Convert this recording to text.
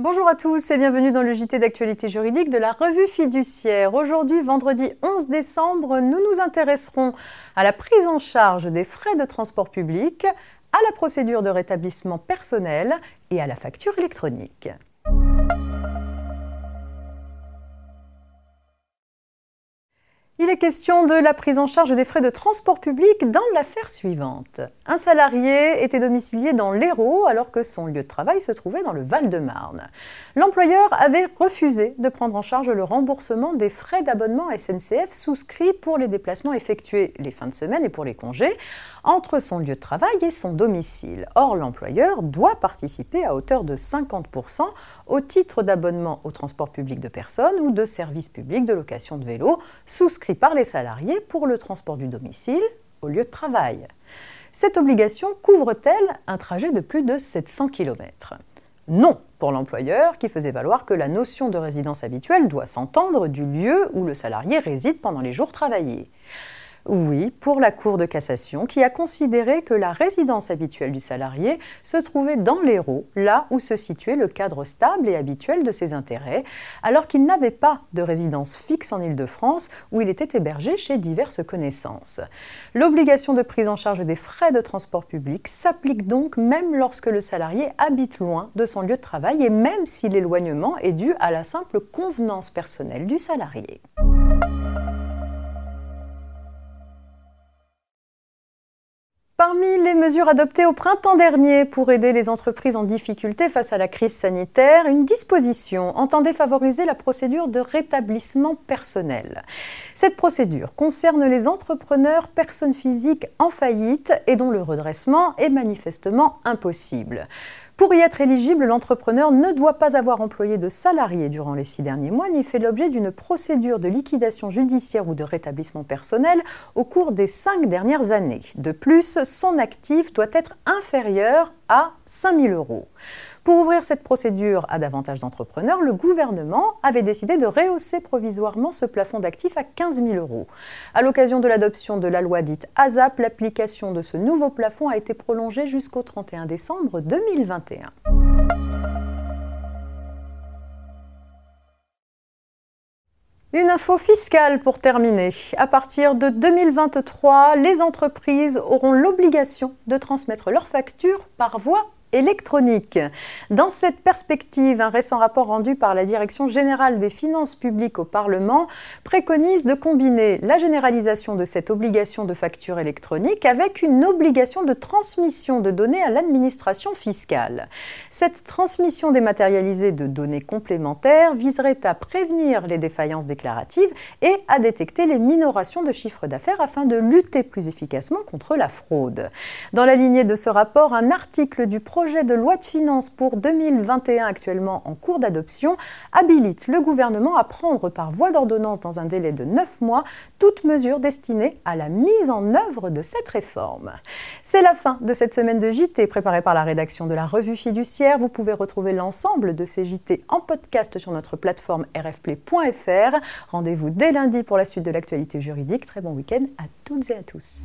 Bonjour à tous et bienvenue dans le JT d'actualité juridique de la revue fiduciaire. Aujourd'hui, vendredi 11 décembre, nous nous intéresserons à la prise en charge des frais de transport public, à la procédure de rétablissement personnel et à la facture électronique. Il est question de la prise en charge des frais de transport public dans l'affaire suivante. Un salarié était domicilié dans l'Hérault alors que son lieu de travail se trouvait dans le Val-de-Marne. L'employeur avait refusé de prendre en charge le remboursement des frais d'abonnement SNCF souscrits pour les déplacements effectués les fins de semaine et pour les congés entre son lieu de travail et son domicile. Or, l'employeur doit participer à hauteur de 50% au titre d'abonnement au transport public de personnes ou de services publics de location de vélo souscrits par les salariés pour le transport du domicile au lieu de travail. Cette obligation couvre-t-elle un trajet de plus de 700 km Non pour l'employeur qui faisait valoir que la notion de résidence habituelle doit s'entendre du lieu où le salarié réside pendant les jours travaillés. Oui, pour la Cour de cassation, qui a considéré que la résidence habituelle du salarié se trouvait dans l'Hérault, là où se situait le cadre stable et habituel de ses intérêts, alors qu'il n'avait pas de résidence fixe en Île-de-France, où il était hébergé chez diverses connaissances. L'obligation de prise en charge des frais de transport public s'applique donc même lorsque le salarié habite loin de son lieu de travail et même si l'éloignement est dû à la simple convenance personnelle du salarié. Les mesures adoptées au printemps dernier pour aider les entreprises en difficulté face à la crise sanitaire, une disposition entendait favoriser la procédure de rétablissement personnel. Cette procédure concerne les entrepreneurs personnes physiques en faillite et dont le redressement est manifestement impossible. Pour y être éligible, l'entrepreneur ne doit pas avoir employé de salariés durant les six derniers mois ni fait l'objet d'une procédure de liquidation judiciaire ou de rétablissement personnel au cours des cinq dernières années. De plus, son actif doit être inférieur à 5 000 euros. Pour ouvrir cette procédure à davantage d'entrepreneurs, le gouvernement avait décidé de rehausser provisoirement ce plafond d'actifs à 15 000 euros. À l'occasion de l'adoption de la loi dite ASAP, l'application de ce nouveau plafond a été prolongée jusqu'au 31 décembre 2021. Une info fiscale pour terminer. À partir de 2023, les entreprises auront l'obligation de transmettre leurs factures par voie électronique. Dans cette perspective, un récent rapport rendu par la Direction générale des finances publiques au Parlement préconise de combiner la généralisation de cette obligation de facture électronique avec une obligation de transmission de données à l'administration fiscale. Cette transmission dématérialisée de données complémentaires viserait à prévenir les défaillances déclaratives et à détecter les minorations de chiffre d'affaires afin de lutter plus efficacement contre la fraude. Dans la lignée de ce rapport, un article du projet projet de loi de finances pour 2021 actuellement en cours d'adoption habilite le gouvernement à prendre par voie d'ordonnance dans un délai de 9 mois toute mesure destinée à la mise en œuvre de cette réforme. C'est la fin de cette semaine de JT préparée par la rédaction de la revue fiduciaire. Vous pouvez retrouver l'ensemble de ces JT en podcast sur notre plateforme rfplay.fr. Rendez-vous dès lundi pour la suite de l'actualité juridique. Très bon week-end à toutes et à tous.